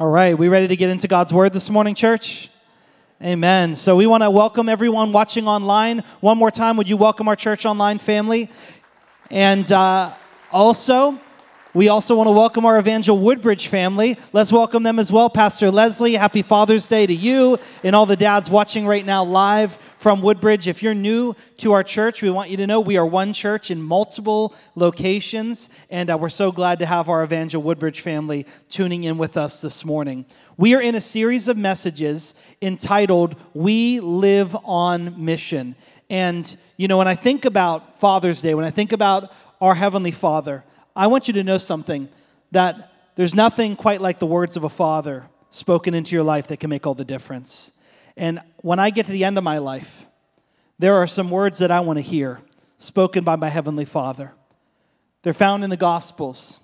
All right, we ready to get into God's Word this morning, church? Amen. So we want to welcome everyone watching online. One more time, would you welcome our church online family? And uh, also, we also want to welcome our Evangel Woodbridge family. Let's welcome them as well. Pastor Leslie, happy Father's Day to you and all the dads watching right now live from Woodbridge. If you're new to our church, we want you to know we are one church in multiple locations, and uh, we're so glad to have our Evangel Woodbridge family tuning in with us this morning. We are in a series of messages entitled We Live on Mission. And, you know, when I think about Father's Day, when I think about our Heavenly Father, I want you to know something that there's nothing quite like the words of a father spoken into your life that can make all the difference. And when I get to the end of my life, there are some words that I want to hear spoken by my Heavenly Father. They're found in the Gospels.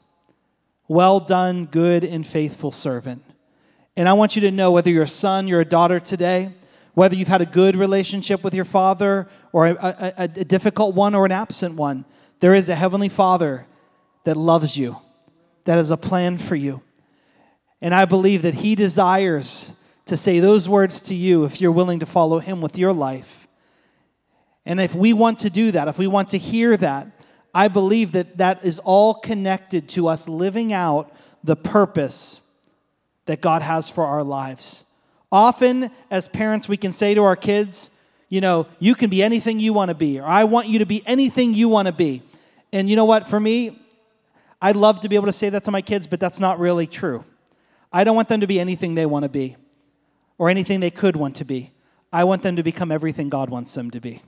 Well done, good and faithful servant. And I want you to know whether you're a son, you're a daughter today, whether you've had a good relationship with your father or a, a, a difficult one or an absent one, there is a Heavenly Father that loves you, that has a plan for you. And I believe that He desires to say those words to you if you're willing to follow Him with your life. And if we want to do that, if we want to hear that, I believe that that is all connected to us living out the purpose that God has for our lives. Often, as parents, we can say to our kids, you know, you can be anything you want to be, or I want you to be anything you want to be. And you know what? For me, I'd love to be able to say that to my kids, but that's not really true. I don't want them to be anything they want to be or anything they could want to be. I want them to become everything God wants them to be.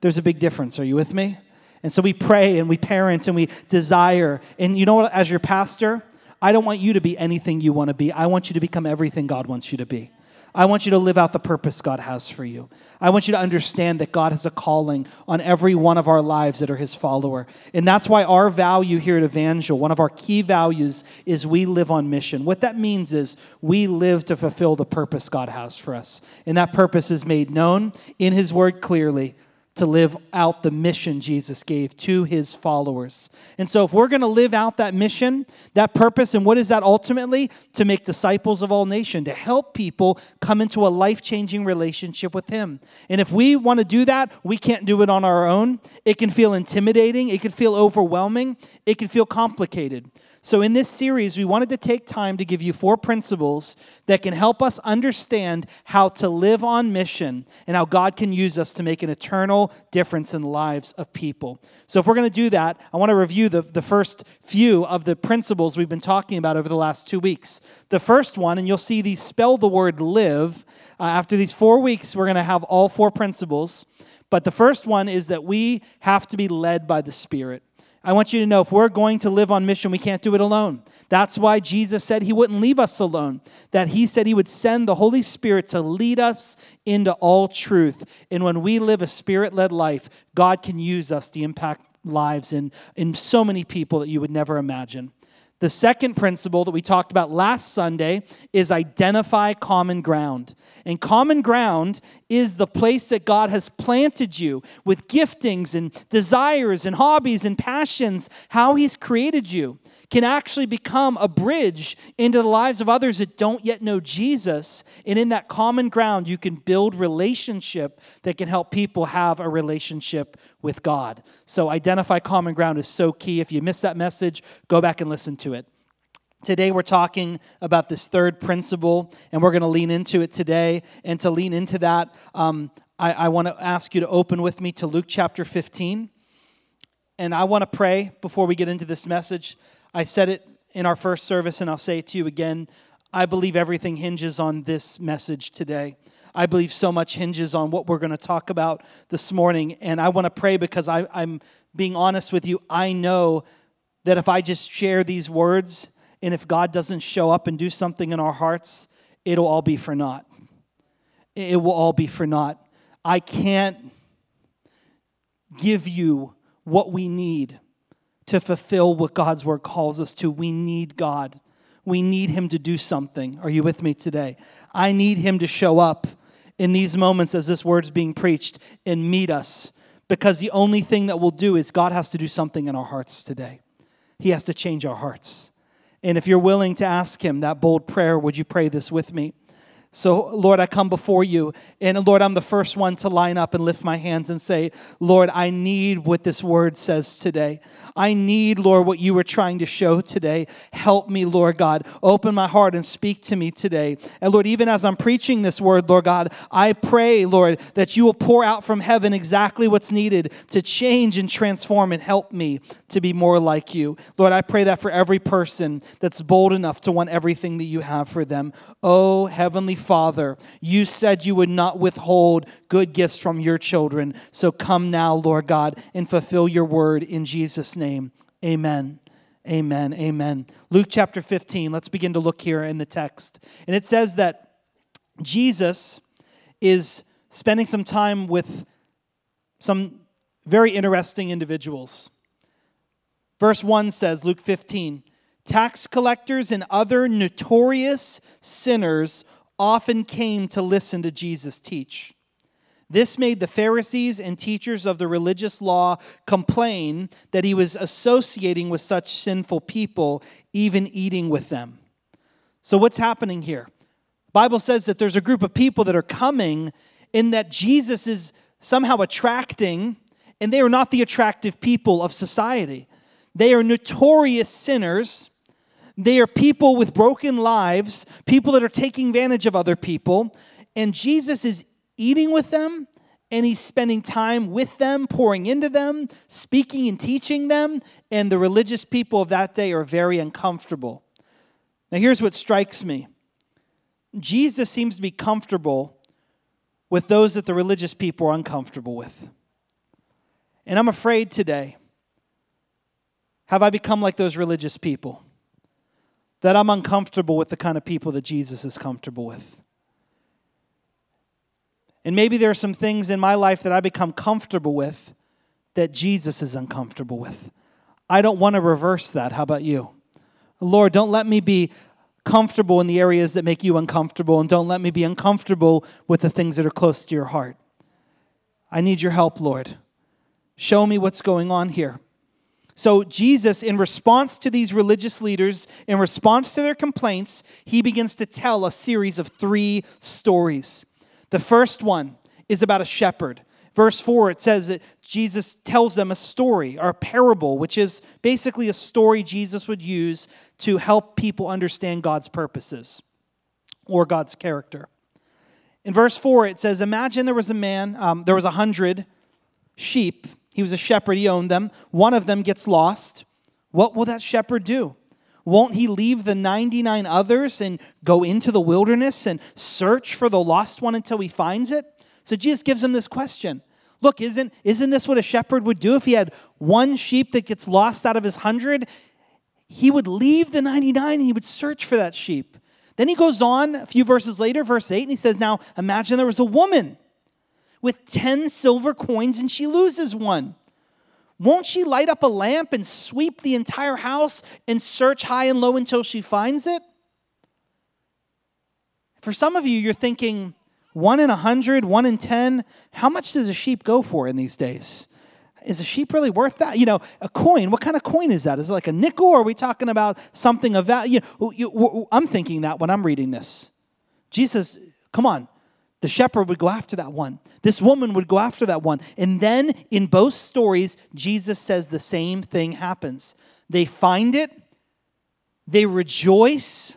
There's a big difference. Are you with me? And so we pray and we parent and we desire. And you know what? As your pastor, I don't want you to be anything you want to be. I want you to become everything God wants you to be. I want you to live out the purpose God has for you. I want you to understand that God has a calling on every one of our lives that are His follower. And that's why our value here at Evangel, one of our key values, is we live on mission. What that means is we live to fulfill the purpose God has for us. And that purpose is made known in His Word clearly to live out the mission Jesus gave to his followers. And so, if we're going to live out that mission, that purpose, and what is that ultimately? To make disciples of all nations, to help people come into a life changing relationship with him. And if we want to do that, we can't do it on our own. It can feel intimidating, it can feel overwhelming, it can feel complicated. So, in this series, we wanted to take time to give you four principles that can help us understand how to live on mission and how God can use us to make an eternal difference in the lives of people. So, if we're going to do that, I want to review the, the first few of the principles we've been talking about over the last two weeks. The first one, and you'll see these spell the word live. Uh, after these four weeks, we're going to have all four principles. But the first one is that we have to be led by the Spirit. I want you to know if we're going to live on mission, we can't do it alone. That's why Jesus said he wouldn't leave us alone, that he said he would send the Holy Spirit to lead us into all truth. And when we live a spirit led life, God can use us to impact lives in, in so many people that you would never imagine. The second principle that we talked about last Sunday is identify common ground. And common ground is the place that God has planted you with giftings and desires and hobbies and passions, how He's created you can actually become a bridge into the lives of others that don't yet know Jesus. And in that common ground, you can build relationship that can help people have a relationship with God. So, identify common ground is so key. If you missed that message, go back and listen to it. Today, we're talking about this third principle, and we're going to lean into it today. And to lean into that, um, I, I want to ask you to open with me to Luke chapter 15. And I want to pray before we get into this message. I said it in our first service, and I'll say it to you again. I believe everything hinges on this message today. I believe so much hinges on what we're going to talk about this morning. And I want to pray because I, I'm being honest with you. I know that if I just share these words, and if God doesn't show up and do something in our hearts, it'll all be for naught. It will all be for naught. I can't give you what we need to fulfill what God's word calls us to. We need God. We need Him to do something. Are you with me today? I need Him to show up in these moments as this word is being preached and meet us because the only thing that will do is God has to do something in our hearts today. He has to change our hearts. And if you're willing to ask Him that bold prayer, would you pray this with me? So, Lord, I come before you. And Lord, I'm the first one to line up and lift my hands and say, Lord, I need what this word says today. I need, Lord, what you were trying to show today. Help me, Lord God. Open my heart and speak to me today. And Lord, even as I'm preaching this word, Lord God, I pray, Lord, that you will pour out from heaven exactly what's needed to change and transform and help me to be more like you. Lord, I pray that for every person that's bold enough to want everything that you have for them. Oh, Heavenly Father, you said you would not withhold good gifts from your children. So come now, Lord God, and fulfill your word in Jesus' name. Amen. Amen. Amen. Luke chapter 15, let's begin to look here in the text. And it says that Jesus is spending some time with some very interesting individuals. Verse 1 says, Luke 15, tax collectors and other notorious sinners often came to listen to Jesus teach. This made the Pharisees and teachers of the religious law complain that he was associating with such sinful people, even eating with them. So, what's happening here? The Bible says that there's a group of people that are coming in that Jesus is somehow attracting, and they are not the attractive people of society. They are notorious sinners they are people with broken lives, people that are taking advantage of other people, and Jesus is eating with them and he's spending time with them, pouring into them, speaking and teaching them, and the religious people of that day are very uncomfortable. Now, here's what strikes me Jesus seems to be comfortable with those that the religious people are uncomfortable with. And I'm afraid today, have I become like those religious people? That I'm uncomfortable with the kind of people that Jesus is comfortable with. And maybe there are some things in my life that I become comfortable with that Jesus is uncomfortable with. I don't want to reverse that. How about you? Lord, don't let me be comfortable in the areas that make you uncomfortable, and don't let me be uncomfortable with the things that are close to your heart. I need your help, Lord. Show me what's going on here. So, Jesus, in response to these religious leaders, in response to their complaints, he begins to tell a series of three stories. The first one is about a shepherd. Verse 4, it says that Jesus tells them a story or a parable, which is basically a story Jesus would use to help people understand God's purposes or God's character. In verse 4, it says, Imagine there was a man, um, there was a hundred sheep he was a shepherd, he owned them. One of them gets lost. What will that shepherd do? Won't he leave the 99 others and go into the wilderness and search for the lost one until he finds it? So Jesus gives him this question. Look, isn't, isn't this what a shepherd would do if he had one sheep that gets lost out of his hundred? He would leave the 99 and he would search for that sheep. Then he goes on a few verses later, verse 8, and he says, Now imagine there was a woman with 10 silver coins and she loses one. Won't she light up a lamp and sweep the entire house and search high and low until she finds it? For some of you, you're thinking, one in a hundred, one in 10, how much does a sheep go for in these days? Is a sheep really worth that? You know, a coin, what kind of coin is that? Is it like a nickel or are we talking about something of value? I'm thinking that when I'm reading this. Jesus, come on, the shepherd would go after that one. This woman would go after that one. And then in both stories, Jesus says the same thing happens. They find it, they rejoice,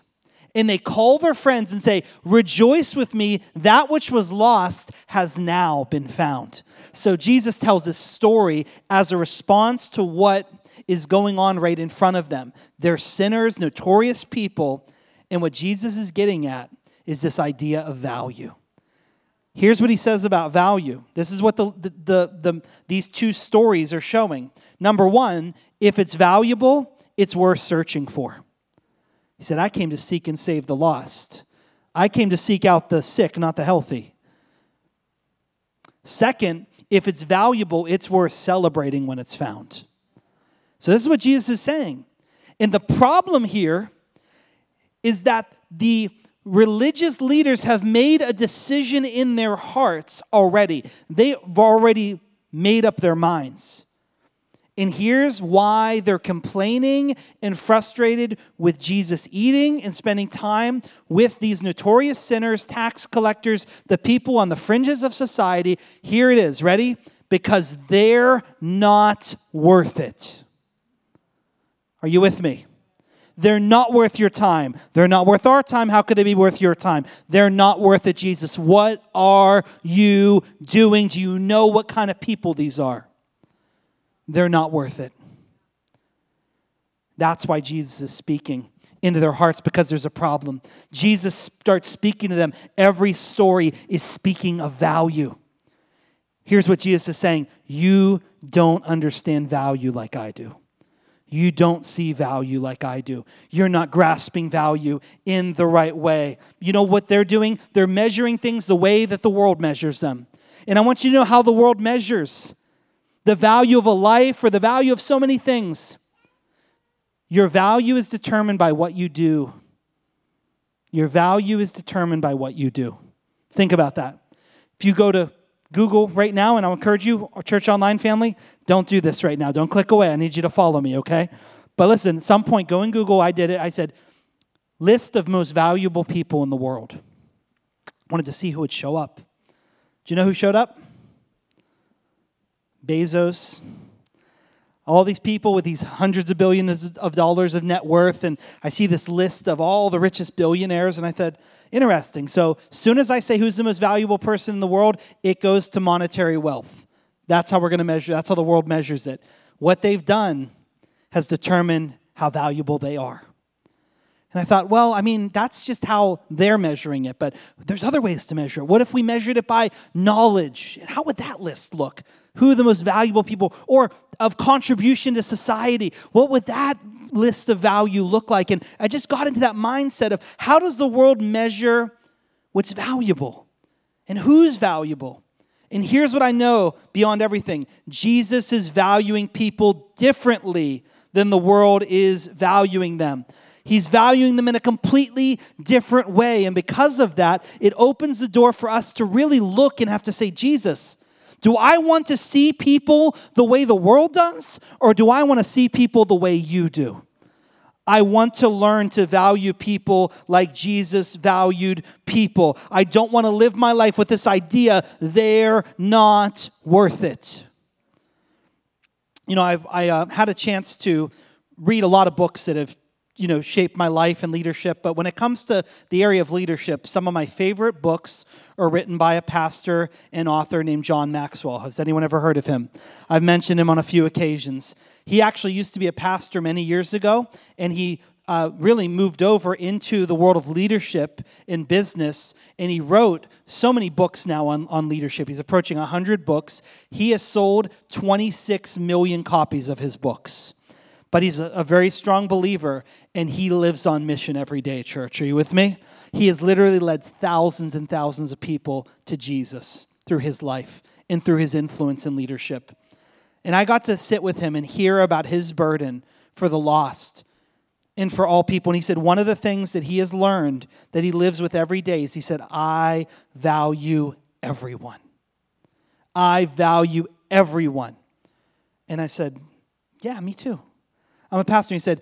and they call their friends and say, Rejoice with me, that which was lost has now been found. So Jesus tells this story as a response to what is going on right in front of them. They're sinners, notorious people, and what Jesus is getting at is this idea of value. Here's what he says about value. This is what the, the, the, the, these two stories are showing. Number one, if it's valuable, it's worth searching for. He said, I came to seek and save the lost. I came to seek out the sick, not the healthy. Second, if it's valuable, it's worth celebrating when it's found. So, this is what Jesus is saying. And the problem here is that the religious leaders have made a decision in their hearts already. They've already made up their minds. And here's why they're complaining and frustrated with Jesus eating and spending time with these notorious sinners, tax collectors, the people on the fringes of society. Here it is. Ready? Because they're not worth it. Are you with me? They're not worth your time. They're not worth our time. How could they be worth your time? They're not worth it, Jesus. What are you doing? Do you know what kind of people these are? They're not worth it. That's why Jesus is speaking into their hearts because there's a problem. Jesus starts speaking to them. Every story is speaking of value. Here's what Jesus is saying You don't understand value like I do you don't see value like I do. You're not grasping value in the right way. You know what they're doing? They're measuring things the way that the world measures them. And I want you to know how the world measures the value of a life or the value of so many things. Your value is determined by what you do. Your value is determined by what you do. Think about that. If you go to Google right now, and I'll encourage you, church online family, don't do this right now. Don't click away. I need you to follow me, okay? But listen, at some point, go in Google. I did it. I said, list of most valuable people in the world. Wanted to see who would show up. Do you know who showed up? Bezos, all these people with these hundreds of billions of dollars of net worth. And I see this list of all the richest billionaires, and I said, interesting. So, soon as I say who's the most valuable person in the world, it goes to monetary wealth. That's how we're going to measure, that's how the world measures it. What they've done has determined how valuable they are. And I thought, well, I mean, that's just how they're measuring it, but there's other ways to measure it. What if we measured it by knowledge? How would that list look? Who are the most valuable people? Or of contribution to society? What would that list of value look like? And I just got into that mindset of how does the world measure what's valuable and who's valuable? And here's what I know beyond everything Jesus is valuing people differently than the world is valuing them. He's valuing them in a completely different way. And because of that, it opens the door for us to really look and have to say, Jesus, do I want to see people the way the world does, or do I want to see people the way you do? I want to learn to value people like Jesus valued people. I don't want to live my life with this idea they're not worth it. You know, I've I, uh, had a chance to read a lot of books that have you know shaped my life and leadership but when it comes to the area of leadership some of my favorite books are written by a pastor and author named john maxwell. Has anyone ever heard of him? I've mentioned him on a few occasions. He actually used to be a pastor many years ago and he uh, really moved over into the world of leadership in business and he wrote so many books now on, on leadership. He's approaching 100 books. He has sold 26 million copies of his books but he's a, very strong believer and he lives on mission every day, church. Are you with me? He has literally led thousands and thousands of people to Jesus through his life and through his influence and leadership. And I got to sit with him and hear about his burden for the lost and for all people. And he said, one of the things that he has learned that he lives with every day is he said, I value everyone. I value everyone. And I said, Yeah, me too. I'm a pastor. He said,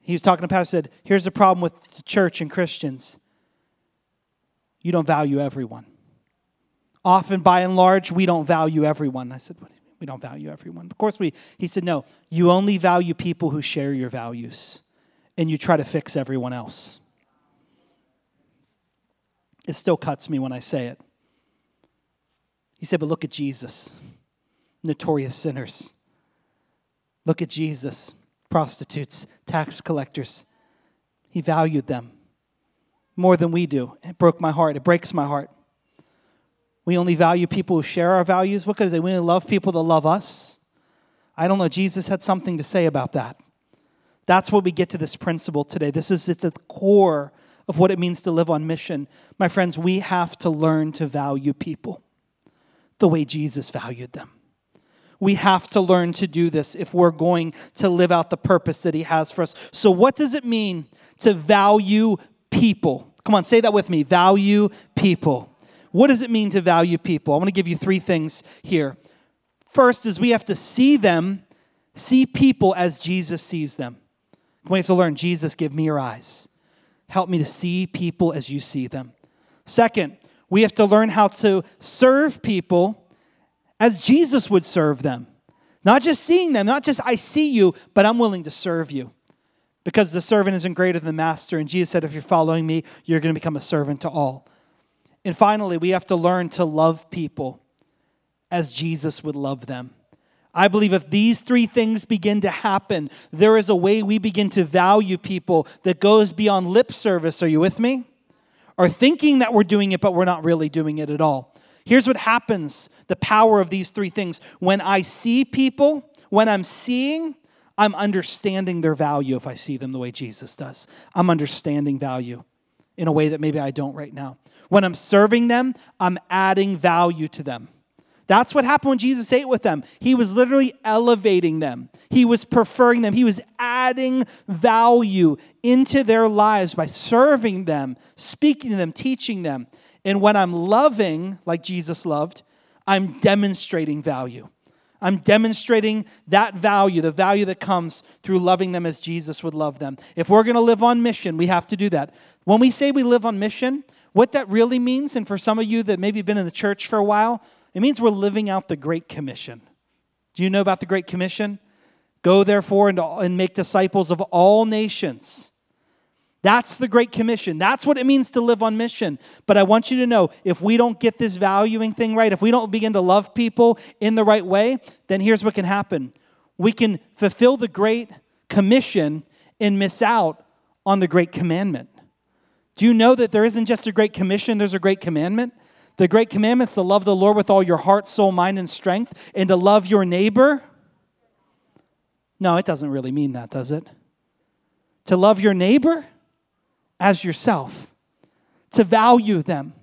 he was talking to pastor, said, here's the problem with the church and Christians. You don't value everyone. Often, by and large, we don't value everyone. I said, we don't value everyone. Of course, we, he said, no, you only value people who share your values, and you try to fix everyone else. It still cuts me when I say it. He said, but look at Jesus, notorious sinners. Look at Jesus prostitutes, tax collectors. He valued them more than we do. It broke my heart. It breaks my heart. We only value people who share our values. What could I say? We only love people that love us. I don't know. Jesus had something to say about that. That's what we get to this principle today. This is it's at the core of what it means to live on mission. My friends, we have to learn to value people the way Jesus valued them. We have to learn to do this if we're going to live out the purpose that He has for us. So, what does it mean to value people? Come on, say that with me value people. What does it mean to value people? I want to give you three things here. First is we have to see them, See people as Jesus sees them. We have to learn Jesus, give me your eyes. Help me to see people as you see them. Second, we have to learn how to serve people as Jesus would serve them. Not just seeing them, not just I see you, but I'm willing to serve you. Because the servant isn't greater than the master. And Jesus said, if you're following me, you're going to become a servant to all. And finally, we have to learn to love people as Jesus would love them. I believe if these three things begin to happen, there is a way we begin to value people that goes beyond lip service. Are you with me? Or thinking that we're doing it, but we're not really doing it at all. Here's what happens the power of these three things. When I see people, when I'm seeing, I'm understanding their value if I see them the way Jesus does. I'm understanding value in a way that maybe I don't right now. When I'm serving them, I'm adding value to them. That's what happened when Jesus ate with them. He was literally elevating them, he was preferring them, he was adding value into their lives by serving them, speaking to them, teaching them. And when I'm loving like Jesus loved, I'm demonstrating value. I'm demonstrating that value, the value that comes through loving them as Jesus would love them. If we're going to live on mission, we have to do that. When we say we live on mission, what that really means, and for some of you that maybe been in the church for a while, it means we're living out the Great Commission. Do you know about the Great Commission? Go therefore and, and make disciples of all nations. That's the Great Commission. That's what it means to live on mission. But I want you to know if we don't get this valuing thing right, if we don't begin to love people in the right way, then here's what can happen we can fulfill the Great Commission and miss out on the Great Commandment. Do you know that there isn't just a Great Commission, there's a Great Commandment? The great commandment is to love the Lord with all your heart, soul, mind, and strength, and to love your neighbor. No, it doesn't really mean that, does it? To love your neighbor as yourself, to value them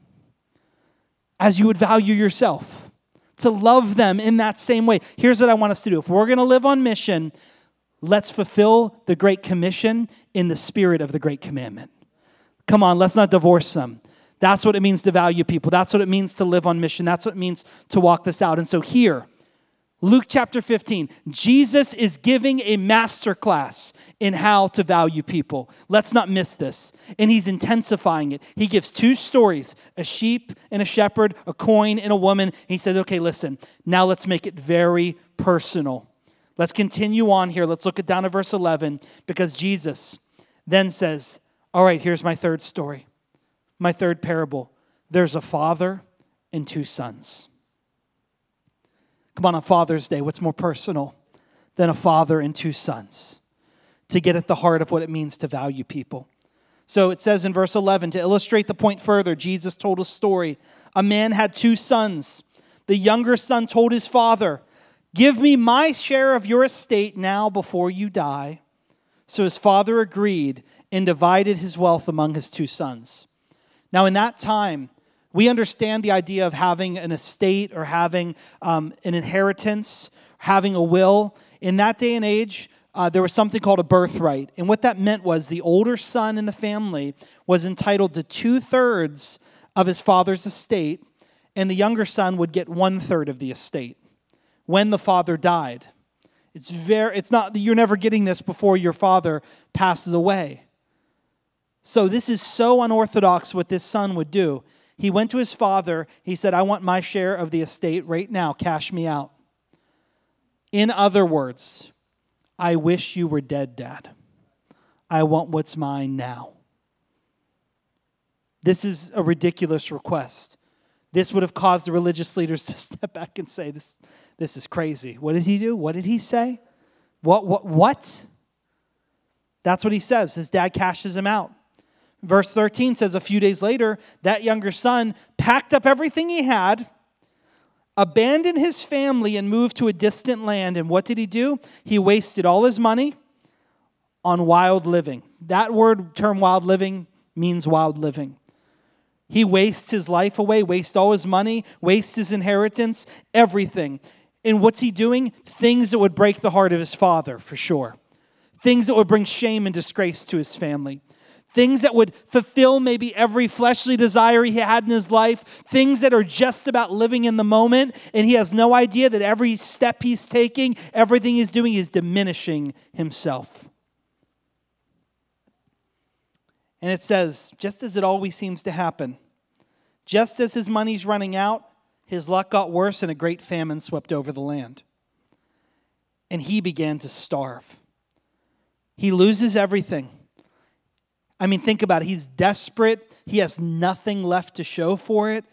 as you would value yourself, to love them in that same way. Here's what I want us to do if we're going to live on mission, let's fulfill the Great Commission in the spirit of the Great Commandment. Come on, let's not divorce them. That's what it means to value people. That's what it means to live on mission. That's what it means to walk this out. And so here, Luke chapter 15, Jesus is giving a master class in how to value people. Let's not miss this. And he's intensifying it. He gives two stories a sheep and a shepherd, a coin and a woman. He says, okay, listen, now let's make it very personal. Let's continue on here. Let's look at down to verse 11 because Jesus then says, all right, here's my third story my third parable there's a father and two sons. Come on, on Father's Day, what's more personal than a father and two sons? To get at the heart of what it means to value people. So it says in verse 11, to illustrate the point further, Jesus told a story. A man had two sons. The younger son told his father, Give me my share of your estate now before you die. So his father agreed and divided his wealth among his two sons. Now, in that time, we understand the idea of having an estate or having um, an inheritance, having a will. In that day and age, uh, there was something called a birthright. And what that meant was the older son in the family was entitled to two thirds of his father's estate, and the younger son would get one third of the estate when the father died. It's very, it's not, you're never getting this before your father passes away. So, this is so unorthodox what this son would do. He went to his father. He said, I want my share of the estate right now. Cash me out. In other words, I wish you were dead, Dad. I want what's mine now. This is a ridiculous request. This would have caused the religious leaders to step back and say, This, this is crazy. What did he do? What did he say? What, what, what? That's what he says. His dad cashes him out. Verse 13 says, A few days later, that younger son packed up everything he had, abandoned his family, and moved to a distant land. And what did he do? He wasted all his money on wild living. That word, term wild living, means wild living. He wastes his life away, wastes all his money, wastes his inheritance, everything. And what's he doing? Things that would break the heart of his father, for sure. Things that would bring shame and disgrace to his family things that would fulfill maybe every fleshly desire he had in his life, things that are just about living in the moment, and he has no idea that every step he's taking, everything he's doing is diminishing himself. And it says, just as it always seems to happen, just as his money's running out, his luck got worse and a great famine swept over the land. And he began to starve. He loses everything. I mean, think about it. He's desperate. He has nothing left to show for it.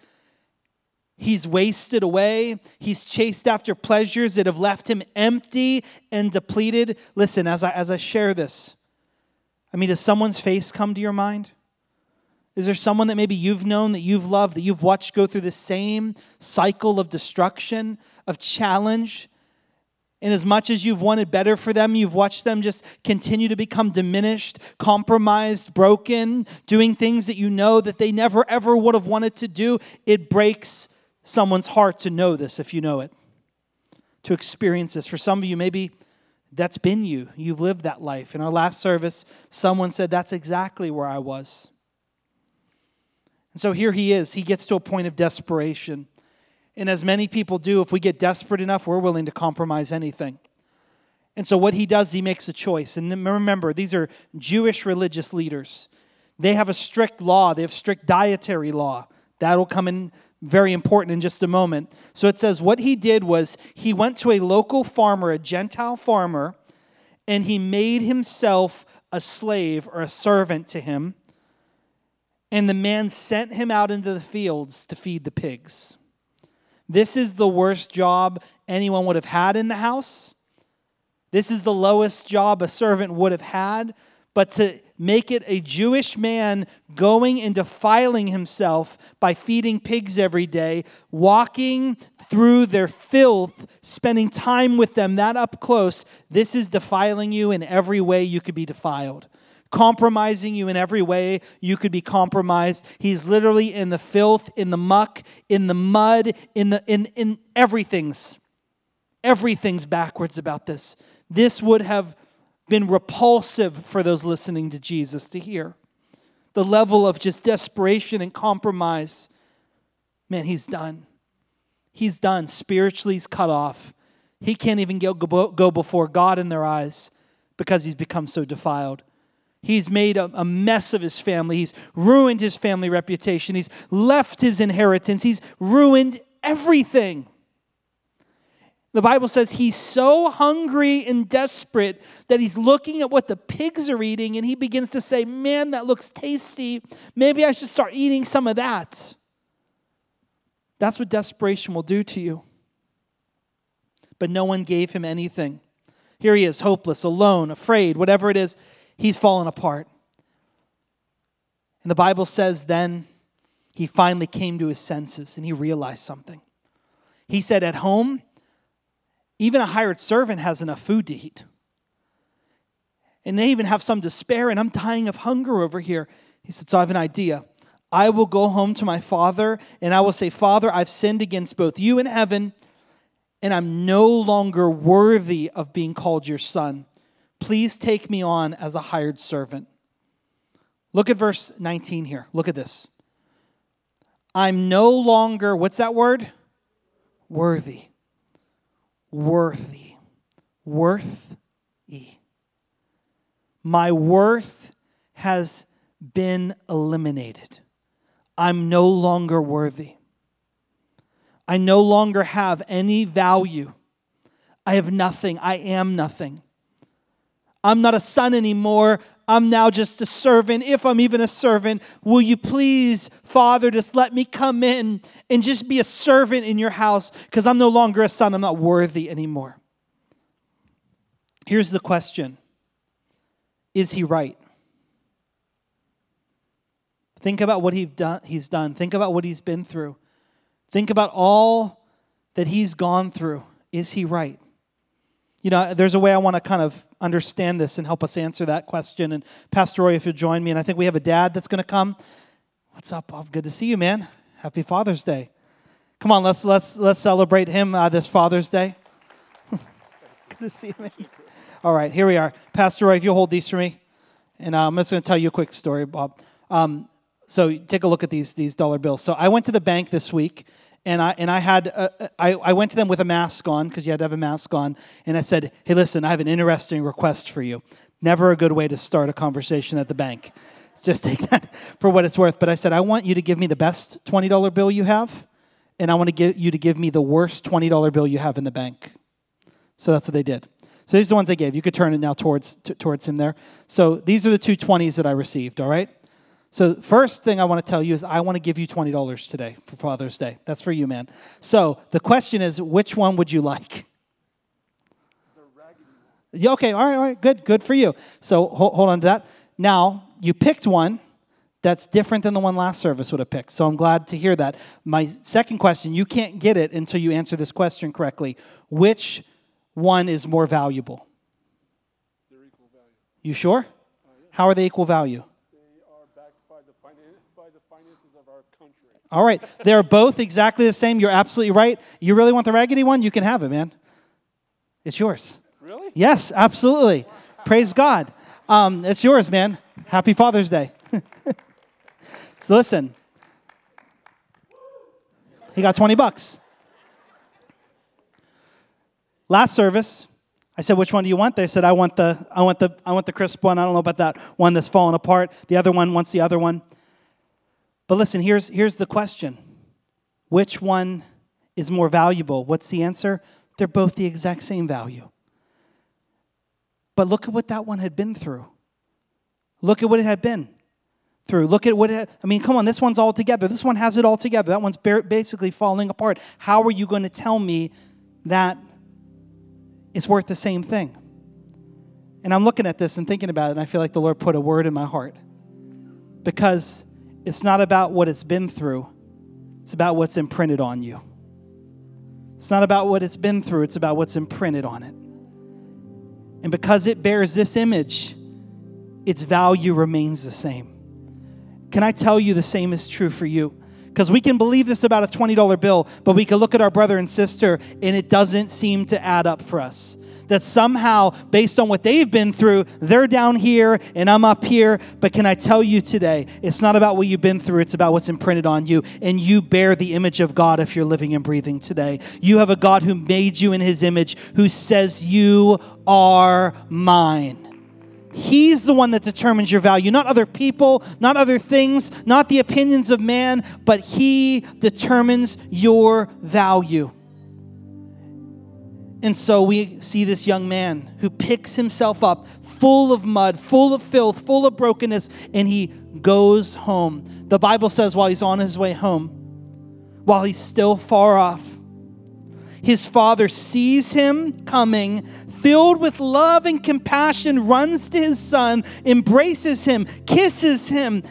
He's wasted away. He's chased after pleasures that have left him empty and depleted. Listen, as I, as I share this, I mean, does someone's face come to your mind? Is there someone that maybe you've known, that you've loved, that you've watched go through the same cycle of destruction, of challenge? And as much as you've wanted better for them, you've watched them just continue to become diminished, compromised, broken, doing things that you know that they never ever would have wanted to do. It breaks someone's heart to know this if you know it, to experience this. For some of you, maybe that's been you. You've lived that life. In our last service, someone said, That's exactly where I was. And so here he is. He gets to a point of desperation. And as many people do, if we get desperate enough, we're willing to compromise anything. And so what he does, he makes a choice. And remember, these are Jewish religious leaders. They have a strict law, they have strict dietary law. That'll come in very important in just a moment. So it says what he did was he went to a local farmer, a Gentile farmer, and he made himself a slave or a servant to him. And the man sent him out into the fields to feed the pigs. This is the worst job anyone would have had in the house. This is the lowest job a servant would have had. But to make it a Jewish man going and defiling himself by feeding pigs every day, walking through their filth, spending time with them that up close, this is defiling you in every way you could be defiled compromising you in every way you could be compromised. He's literally in the filth, in the muck, in the mud, in the in in everything's everything's backwards about this. This would have been repulsive for those listening to Jesus to hear. The level of just desperation and compromise. Man, he's done. He's done. Spiritually, he's cut off. He can't even go, go before God in their eyes because he's become so defiled. He's made a, mess of his family. He's ruined his family reputation. He's left his inheritance. He's ruined everything. The Bible says he's so hungry and desperate that he's looking at what the pigs are eating and he begins to say, Man, that looks tasty. Maybe I should start eating some of that. That's what desperation will do to you. But no one gave him anything. Here he is, hopeless, alone, afraid, whatever it is he's fallen apart. And the Bible says then he finally came to his senses and he realized something. He said, At home, even a hired servant has enough food to eat. And they even have some spare, and I'm dying of hunger over here. He said, So I have an idea. I will go home to my father, and I will say, Father, I've sinned against both you and heaven, and I'm no longer worthy of being called your son. Please take me on as a hired servant. Look at verse 19 here. Look at this. I'm no longer, what's that word? Worthy. Worthy. Worth E. My worth has been eliminated. I'm no longer worthy. I no longer have any value. I have nothing. I am nothing. I'm not a son anymore. I'm now just a servant. If I'm even a servant, will you please, Father, just let me come in and just be a servant in your house because I'm no longer a son. I'm not worthy anymore. Here's the question Is he right? Think about what he's done. Think about what he's been through. Think about all that he's gone through. Is he right? You know, there's a way I want to kind of understand this and help us answer that question. And Pastor Roy, if you'll join me, and I think we have a dad that's going to come. What's up, Bob? Good to see you, man. Happy Father's Day. Come on, let's let's let's celebrate him uh, this Father's Day. Good to see you, man. All right, here we are. Pastor Roy, if you'll hold these for me. And uh, I'm just going to tell you a quick story, Bob. Um, so take a look at these these dollar bills. So I went to the bank this week, and I and I had a, I, I went to them with a mask on because you had to have a mask on, and I said, "Hey, listen, I have an interesting request for you." Never a good way to start a conversation at the bank. Just take that for what it's worth. But I said, I want you to give me the best twenty dollar bill you have, and I want to get you to give me the worst twenty dollar bill you have in the bank. So that's what they did. So these are the ones I gave. You could turn it now towards t- towards him there. So these are the two 20s that I received, all right? So first thing I want to tell you is I want to give you $20 today for Father's Day. That's for you, man. So the question is, which one would you like? Yeah, okay, all right, all right, good, good for you. So hold, hold on to that. Now, you picked one that's different than the one last service would have picked. So I'm glad to hear that. My second question, you can't get it until you answer this question correctly. Which one is more valuable? They're equal value. You sure? Oh, How are they equal value? They are backed by the, finan- by the finances of our country. All right. They're both exactly the same. You're absolutely right. You really want the raggedy one? You can have it, man. It's yours. Really? Yes, absolutely. Praise God. Um, it's yours, man. Happy Father's Day. so listen. He got 20 bucks. Last service, I said, "Which one do you want?" They said, "I want the, I want the, I want the crisp one. I don't know about that one that's falling apart. The other one wants the other one." But listen, here's here's the question: Which one is more valuable? What's the answer? They're both the exact same value. But look at what that one had been through. Look at what it had been through. Look at what it, I mean, come on, this one's all together. This one has it all together. That one's basically falling apart. How are you going to tell me that it's worth the same thing? And I'm looking at this and thinking about it, and I feel like the Lord put a word in my heart. Because it's not about what it's been through, it's about what's imprinted on you. It's not about what it's been through, it's about what's imprinted on it. And because it bears this image, its value remains the same. Can I tell you the same is true for you? Because we can believe this about a $20 bill, but we can look at our brother and sister and it doesn't seem to add up for us. That somehow, based on what they've been through, they're down here and I'm up here. But can I tell you today, it's not about what you've been through, it's about what's imprinted on you. And you bear the image of God if you're living and breathing today. You have a God who made you in his image, who says, You are mine. He's the one that determines your value, not other people, not other things, not the opinions of man, but He determines your value. And so we see this young man who picks himself up, full of mud, full of filth, full of brokenness, and he goes home. The Bible says while he's on his way home, while he's still far off, his father sees him coming, filled with love and compassion, runs to his son, embraces him, kisses him.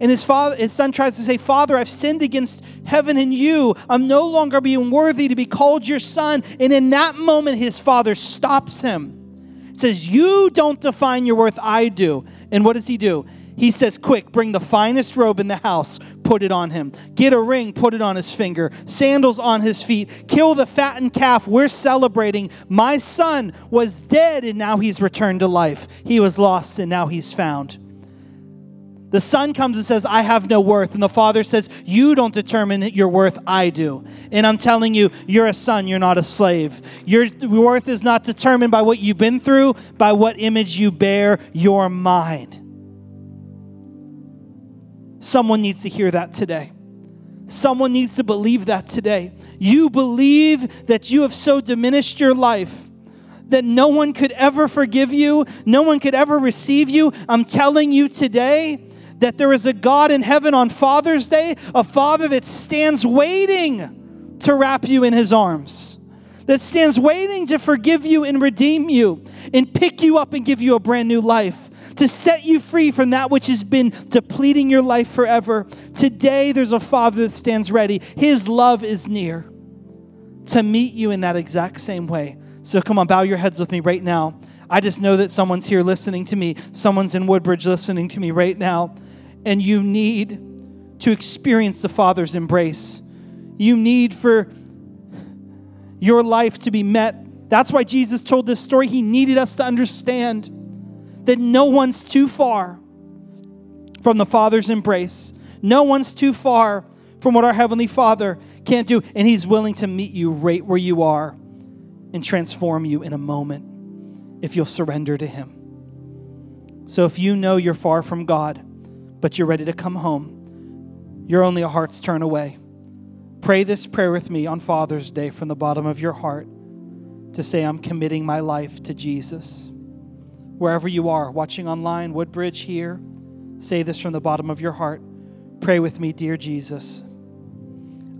And his father, his son tries to say, Father, I've sinned against heaven and you. I'm no longer being worthy to be called your son. And in that moment, his father stops him. Says, You don't define your worth, I do. And what does he do? He says, Quick, bring the finest robe in the house, put it on him. Get a ring, put it on his finger, sandals on his feet. Kill the fattened calf. We're celebrating. My son was dead and now he's returned to life. He was lost and now he's found. The son comes and says, I have no worth. And the father says, You don't determine your worth, I do. And I'm telling you, you're a son, you're not a slave. Your worth is not determined by what you've been through, by what image you bear, your mind. Someone needs to hear that today. Someone needs to believe that today. You believe that you have so diminished your life that no one could ever forgive you, no one could ever receive you. I'm telling you today that there is a God in heaven on Father's Day, a Father that stands waiting to wrap you in his arms, that stands waiting to forgive you and redeem you and pick you up and give you a brand new life to set you free from that which has been depleting your life forever. Today, there's a Father that stands ready. His love is near to meet you in that exact same way. So come on, bow your heads with me right now. I just know that someone's here listening to me, someone's in Woodbridge listening to me right now, and you need to experience the Father's embrace. You need for your life to be met. That's why Jesus told this story. He needed us to understand that no one's too far from the Father's embrace. No one's too far from what our Heavenly Father can't do. And He's willing to meet you right where you are and transform you in a moment if you'll surrender to Him. So if you know you're far from God, but you're ready to come home, you're only a heart's turn away. Pray this prayer with me on Father's Day from the bottom of your heart to say, I'm committing my life to Jesus. Wherever you are, watching online, Woodbridge, here, say this from the bottom of your heart. Pray with me, dear Jesus.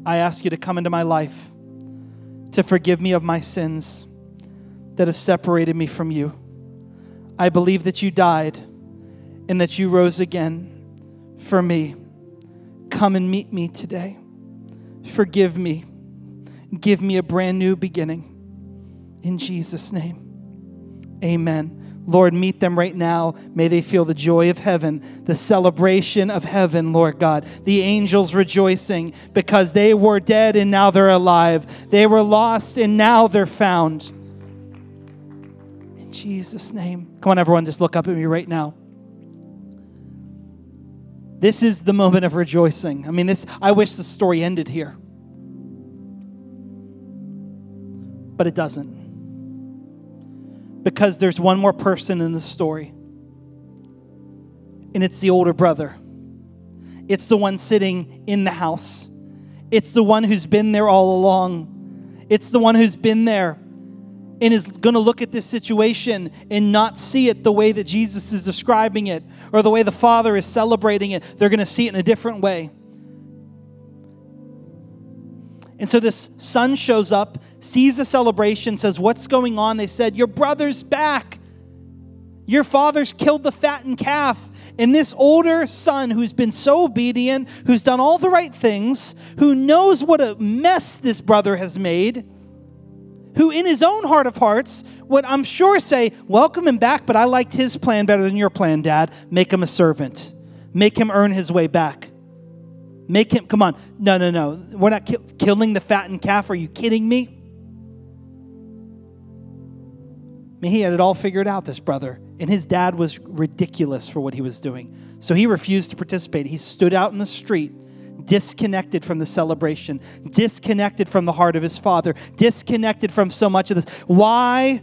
I ask you to come into my life, to forgive me of my sins that have separated me from you. I believe that you died and that you rose again for me. Come and meet me today. Forgive me. Give me a brand new beginning. In Jesus' name, amen. Lord, meet them right now. May they feel the joy of heaven, the celebration of heaven, Lord God. The angels rejoicing because they were dead and now they're alive. They were lost and now they're found. In Jesus' name. Come on, everyone, just look up at me right now. This is the moment of rejoicing. I mean, this I wish the story ended here. But it doesn't because there's one more person in the story, and it's the older brother. It's the one sitting in the house. It's the one who's been there all along. It's the one who's been there and is going to look at this situation and not see it the way that Jesus is describing it or the way the Father is celebrating it. They're going to see it in a different way. And so this son shows up, sees the celebration, says, What's going on? They said, Your brother's back. Your father's killed the fattened calf. And this older son, who's been so obedient, who's done all the right things, who knows what a mess this brother has made, who in his own heart of hearts would, I'm sure, say, Welcome him back, but I liked his plan better than your plan, Dad. Make him a servant, make him earn his way back. Make him, come on. No, no, no. We're not ki- killing the fattened calf. Are you kidding me? I mean, he had it all figured out, this brother. And his dad was ridiculous for what he was doing. So he refused to participate. He stood out in the street, disconnected from the celebration, disconnected from the heart of his father, disconnected from so much of this. Why?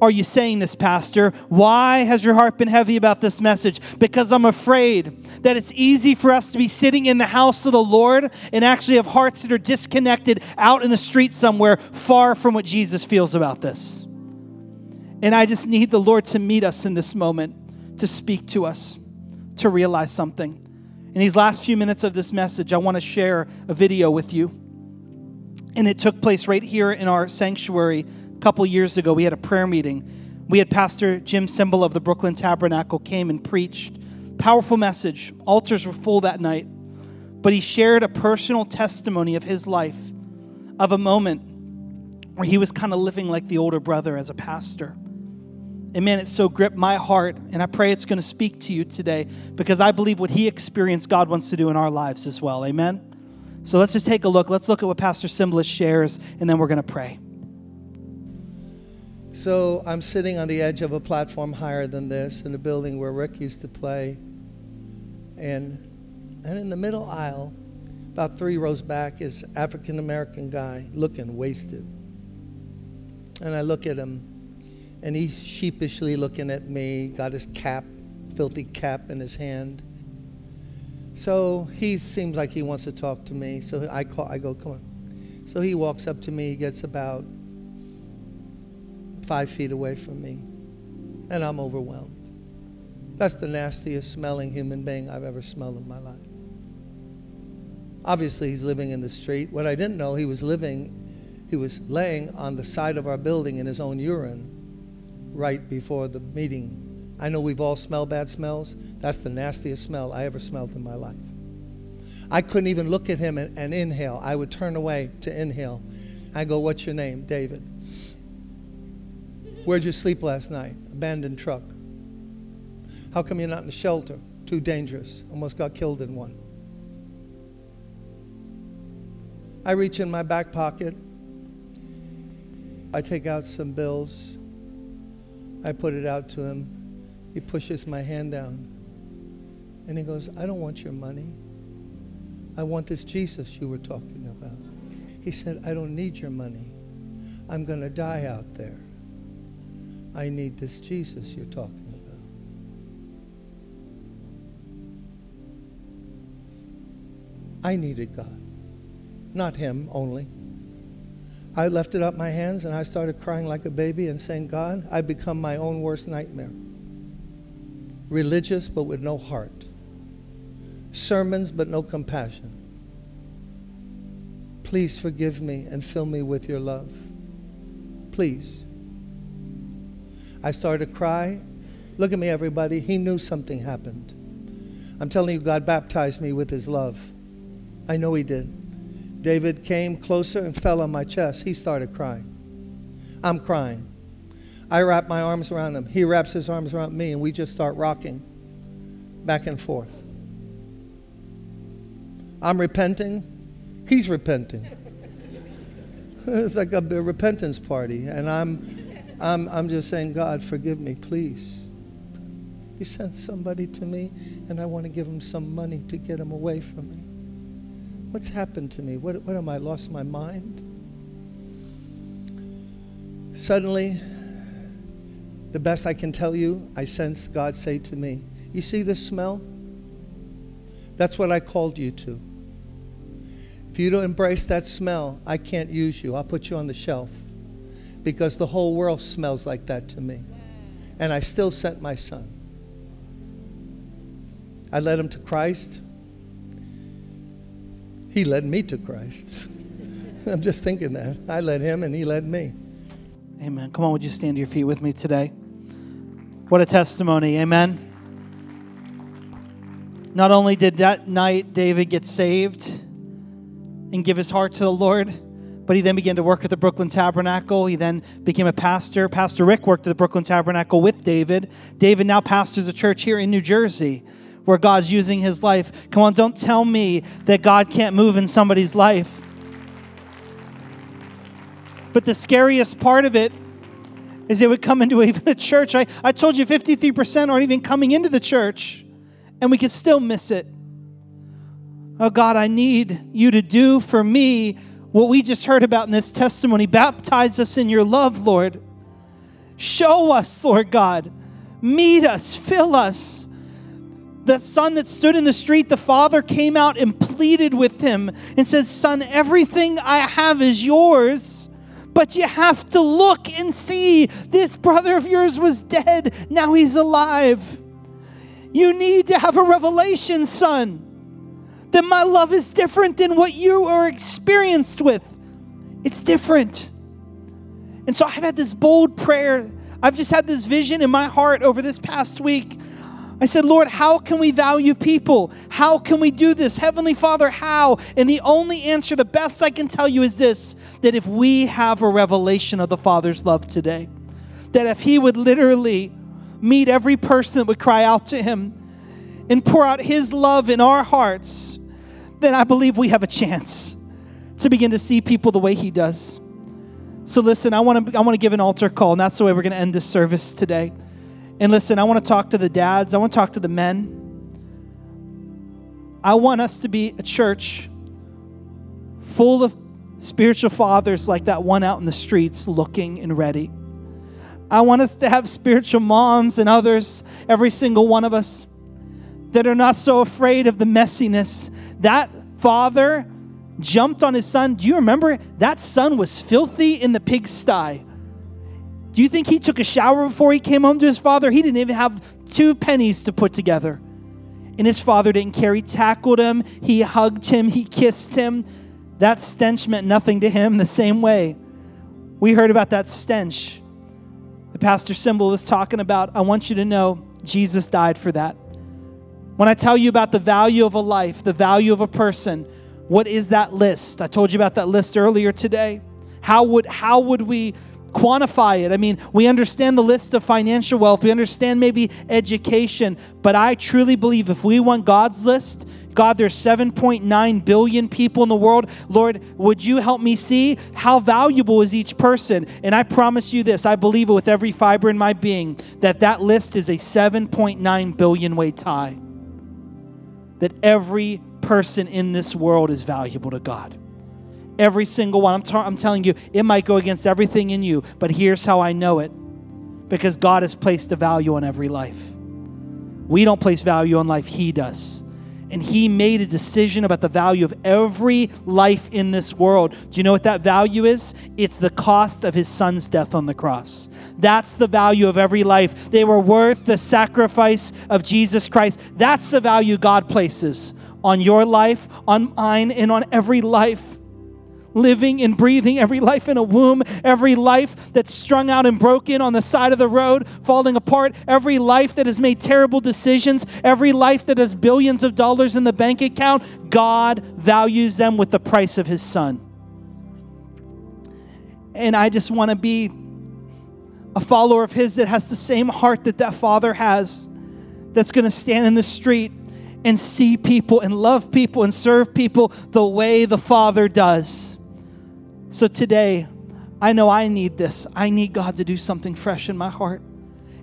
Are you saying this, Pastor? Why has your heart been heavy about this message? Because I'm afraid that it's easy for us to be sitting in the house of the Lord and actually have hearts that are disconnected out in the street somewhere, far from what Jesus feels about this. And I just need the Lord to meet us in this moment, to speak to us, to realize something. In these last few minutes of this message, I want to share a video with you. And it took place right here in our sanctuary a couple years ago, we had a prayer meeting. We had Pastor Jim Cymbala of the Brooklyn Tabernacle came and preached. Powerful message. Altars were full that night. But he shared a personal testimony of his life, of a moment where he was kind of living like the older brother as a pastor. And man, it so gripped my heart, and I pray it's going to speak to you today because I believe what he experienced, God wants to do in our lives as well. Amen? So let's just take a look. Let's look at what Pastor Cymbala shares, and then we're going to pray. So I'm sitting on the edge of a platform higher than this in a building where Rick used to play. And, and in the middle aisle, about three rows back, is African American guy looking wasted. And I look at him, and he's sheepishly looking at me, got his cap, filthy cap in his hand. So he seems like he wants to talk to me. So I call, I go, come on. So he walks up to me. He gets about five feet away from me, and I'm overwhelmed. That's the nastiest smelling human being I've ever smelled in my life. Obviously, he's living in the street. What I didn't know, he was living, he was laying on the side of our building in his own urine right before the meeting. I know we've all smelled bad smells. That's the nastiest smell I ever smelled in my life. I couldn't even look at him and, and inhale. I would turn away to inhale. I go, What's your name? David. Where'd you sleep last night? Abandoned truck. How come you're not in the shelter? Too dangerous. Almost got killed in one. I reach in my back pocket. I take out some bills. I put it out to him. He pushes my hand down and he goes, I don't want your money. I want this Jesus you were talking about. He said, I don't need your money. I'm going to die out there. I need this Jesus you're talking about. I needed God, not him only. I lifted up my hands and I started crying like a baby and saying, God, I become my own worst nightmare. Religious, but with no heart. Sermons, but no compassion. Please forgive me and fill me with your love. Please. I started to cry. Look at me, everybody. He knew something happened. I'm telling you, God baptized me with his love. I know he did. David came closer and fell on my chest. He started crying. I'm crying. I wrap my arms around him. He wraps his arms around me, and we just start rocking back and forth. I'm repenting. He's repenting. it's like a, a repentance party, and I'm, I'm, I'm just saying, God, forgive me, please. He sent somebody to me, and I want to give him some money to get him away from me. What's happened to me? What, what am I lost my mind? Suddenly, the best I can tell you, I sense God say to me, You see this smell? That's what I called you to. If you don't embrace that smell, I can't use you. I'll put you on the shelf because the whole world smells like that to me. And I still sent my son. I led him to Christ. He led me to Christ. I'm just thinking that. I led him and he led me. Amen. Come on, would you stand to your feet with me today? What a testimony. Amen. Not only did that night David get saved and give his heart to the Lord, but he then began to work at the Brooklyn Tabernacle. He then became a pastor. Pastor Rick worked at the Brooklyn Tabernacle with David. David now pastors a church here in New Jersey where God's using his life. Come on, don't tell me that God can't move in somebody's life. But the scariest part of it is they would come into even a church. I, I told you 53% aren't even coming into the church, and we could still miss it. Oh God, I need you to do for me what we just heard about in this testimony. Baptize us in your love, Lord. Show us, Lord God. Meet us, fill us the son that stood in the street, the father came out and pleaded with him and said, Son, everything I have is yours, but you have to look and see this brother of yours was dead, now he's alive. You need to have a revelation, son, that my love is different than what you are experienced with. It's different. And so I've had this bold prayer. I've just had this vision in my heart over this past week I said, Lord, how can we value people? How can we do this? Heavenly Father, how? And the only answer, the best I can tell you, is this that if we have a revelation of the Father's love today, that if He would literally meet every person that would cry out to Him and pour out His love in our hearts, then I believe we have a chance to begin to see people the way He does. So listen, I want to I want to give an altar call, and that's the way we're going to end this service today. And listen, I want to talk to the dads, I want to talk to the men. I want us to be a church full of spiritual fathers like that one out in the streets looking and ready. I want us to have spiritual moms and others, every single one of us, that are not so afraid of the messiness. That father jumped on his son. Do you remember? That son was filthy in the pigsty. Do you think he took a shower before he came home to his father? He didn't even have two pennies to put together. And his father didn't care. He tackled him, he hugged him, he kissed him. That stench meant nothing to him the same way. We heard about that stench. The pastor Cymbala was talking about, I want you to know Jesus died for that. When I tell you about the value of a life, the value of a person, what is that list? I told you about that list earlier today. How would how would we quantify it. I mean, we understand the list of financial wealth, we understand maybe education, but I truly believe if we want God's list, God, there's 7.9 billion people in the world. Lord, would you help me see how valuable is each person? And I promise you this, I believe it with every fiber in my being, that that list is a 7.9 billion way tie. That every person in this world is valuable to God. Every single one. I'm, ta- I'm telling you, it might go against everything in you, but here's how I know it because God has placed a value on every life. We don't place value on life, He does. And He made a decision about the value of every life in this world. Do you know what that value is? It's the cost of His Son's death on the cross. That's the value of every life. They were worth the sacrifice of Jesus Christ. That's the value God places on your life, on mine, and on every life living and breathing, every life in a womb, every life that's strung out and broken on the side of the road, falling apart, every life that has made terrible decisions, every life that has billions of dollars in the bank account, God values them with the price of His Son. And I just want to be a follower of His that has the same heart that that Father has, that's going to stand in the street and see people and love people and serve people the way the Father does. So today, I know I need this. I need God to do something fresh in my heart.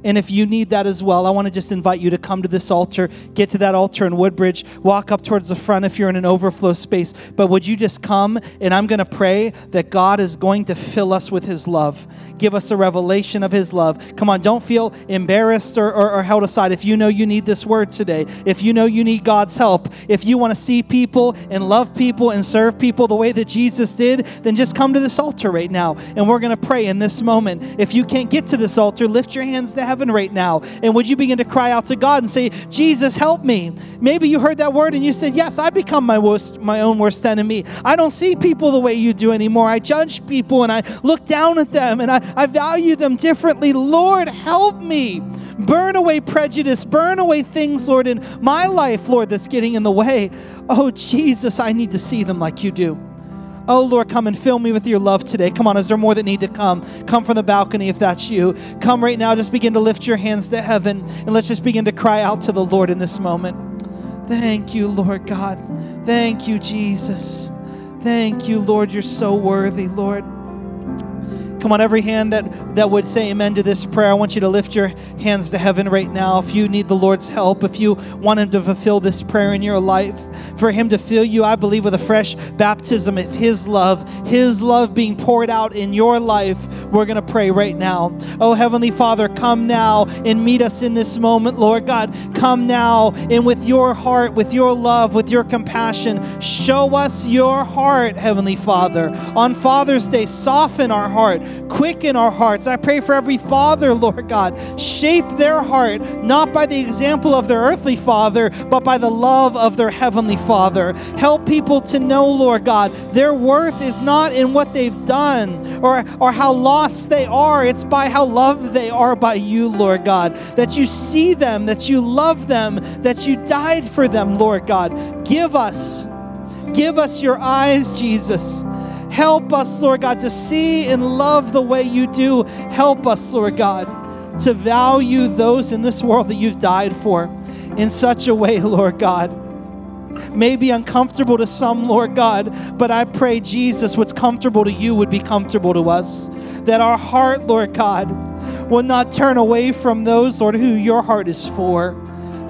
And if you need that as well, I want to just invite you to come to this altar, get to that altar in Woodbridge, walk up towards the front if you're in an overflow space. But would you just come and I'm going to pray that God is going to fill us with His love, give us a revelation of His love. Come on, don't feel embarrassed or, or, or held aside. If you know you need this word today, if you know you need God's help, if you want to see people and love people and serve people the way that Jesus did, then just come to this altar right now and we're going to pray in this moment. If you can't get to this altar, lift your hands to heaven heaven right now? And would you begin to cry out to God and say, Jesus, help me? Maybe you heard that word and you said, Yes, I become my worst, my own worst enemy. I don't see people the way you do anymore. I judge people and I look down at them and I, I value them differently. Lord, help me. Burn away prejudice, burn away things, Lord, in my life, Lord, that's getting in the way. Oh, Jesus, I need to see them like you do. Oh, Lord, come and fill me with your love today. Come on, is there more that need to come? Come from the balcony if that's you. Come right now, just begin to lift your hands to heaven and let's just begin to cry out to the Lord in this moment. Thank you, Lord God. Thank you, Jesus. Thank you, Lord. You're so worthy, Lord. Come on, every hand that, that would say amen to this prayer, I want you to lift your hands to heaven right now. If you need the Lord's help, if you want Him to fulfill this prayer in your life, for Him to fill you, I believe, with a fresh baptism of His love, His love being poured out in your life, we're going to pray right now. Oh, Heavenly Father, come now and meet us in this moment, Lord God. Come now and with your heart, with your love, with your compassion, show us your heart, Heavenly Father. On Father's Day, soften our heart quicken our hearts. I pray for every father, Lord God, shape their heart not by the example of their earthly father, but by the love of their heavenly father. Help people to know, Lord God, their worth is not in what they've done or, or how lost they are, it's by how loved they are by you, Lord God. That you see them, that you love them, that you died for them, Lord God. Give us, give us your eyes, Jesus Help us, Lord God, to see and love the way you do. Help us, Lord God, to value those in this world that you've died for in such a way, Lord God. May be uncomfortable to some, Lord God, but I pray, Jesus, what's comfortable to you would be comfortable to us. That our heart, Lord God, will not turn away from those, Lord, who your heart is for,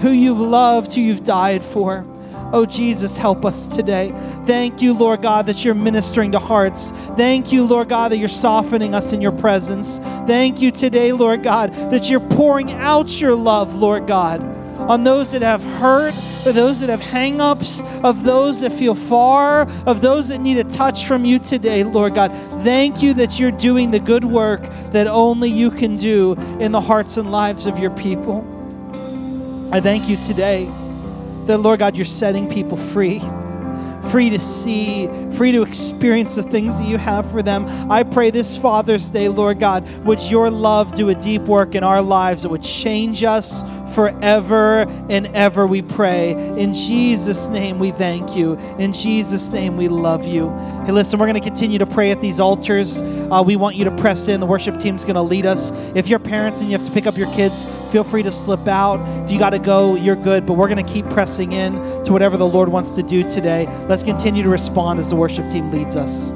who you've loved, who you've died for. Oh, Jesus, help us today. Thank you, Lord God, that you're ministering to hearts. Thank you, Lord God, that you're softening us in your presence. Thank you today, Lord God, that you're pouring out your love, Lord God, on those that have hurt, for those that have hangups, of those that feel far, of those that need a touch from you today, Lord God. Thank you that you're doing the good work that only you can do in the hearts and lives of your people. I thank you today that, Lord God, you're setting people free free to see, free to experience the things that you have for them. I pray this Father's Day, Lord God, would your love do a deep work in our lives that would change us forever and ever, we pray. In Jesus' name, we thank you. In Jesus' name, we love you. Hey, listen, we're going to continue to pray at these altars. Uh, we want you to press in. The worship team's going to lead us. If you're parents and you have to pick up your kids, feel free to slip out. If you got to go, you're good. But we're going to keep pressing in to whatever the Lord wants to do today. Let's continue to respond as the worship team leads us.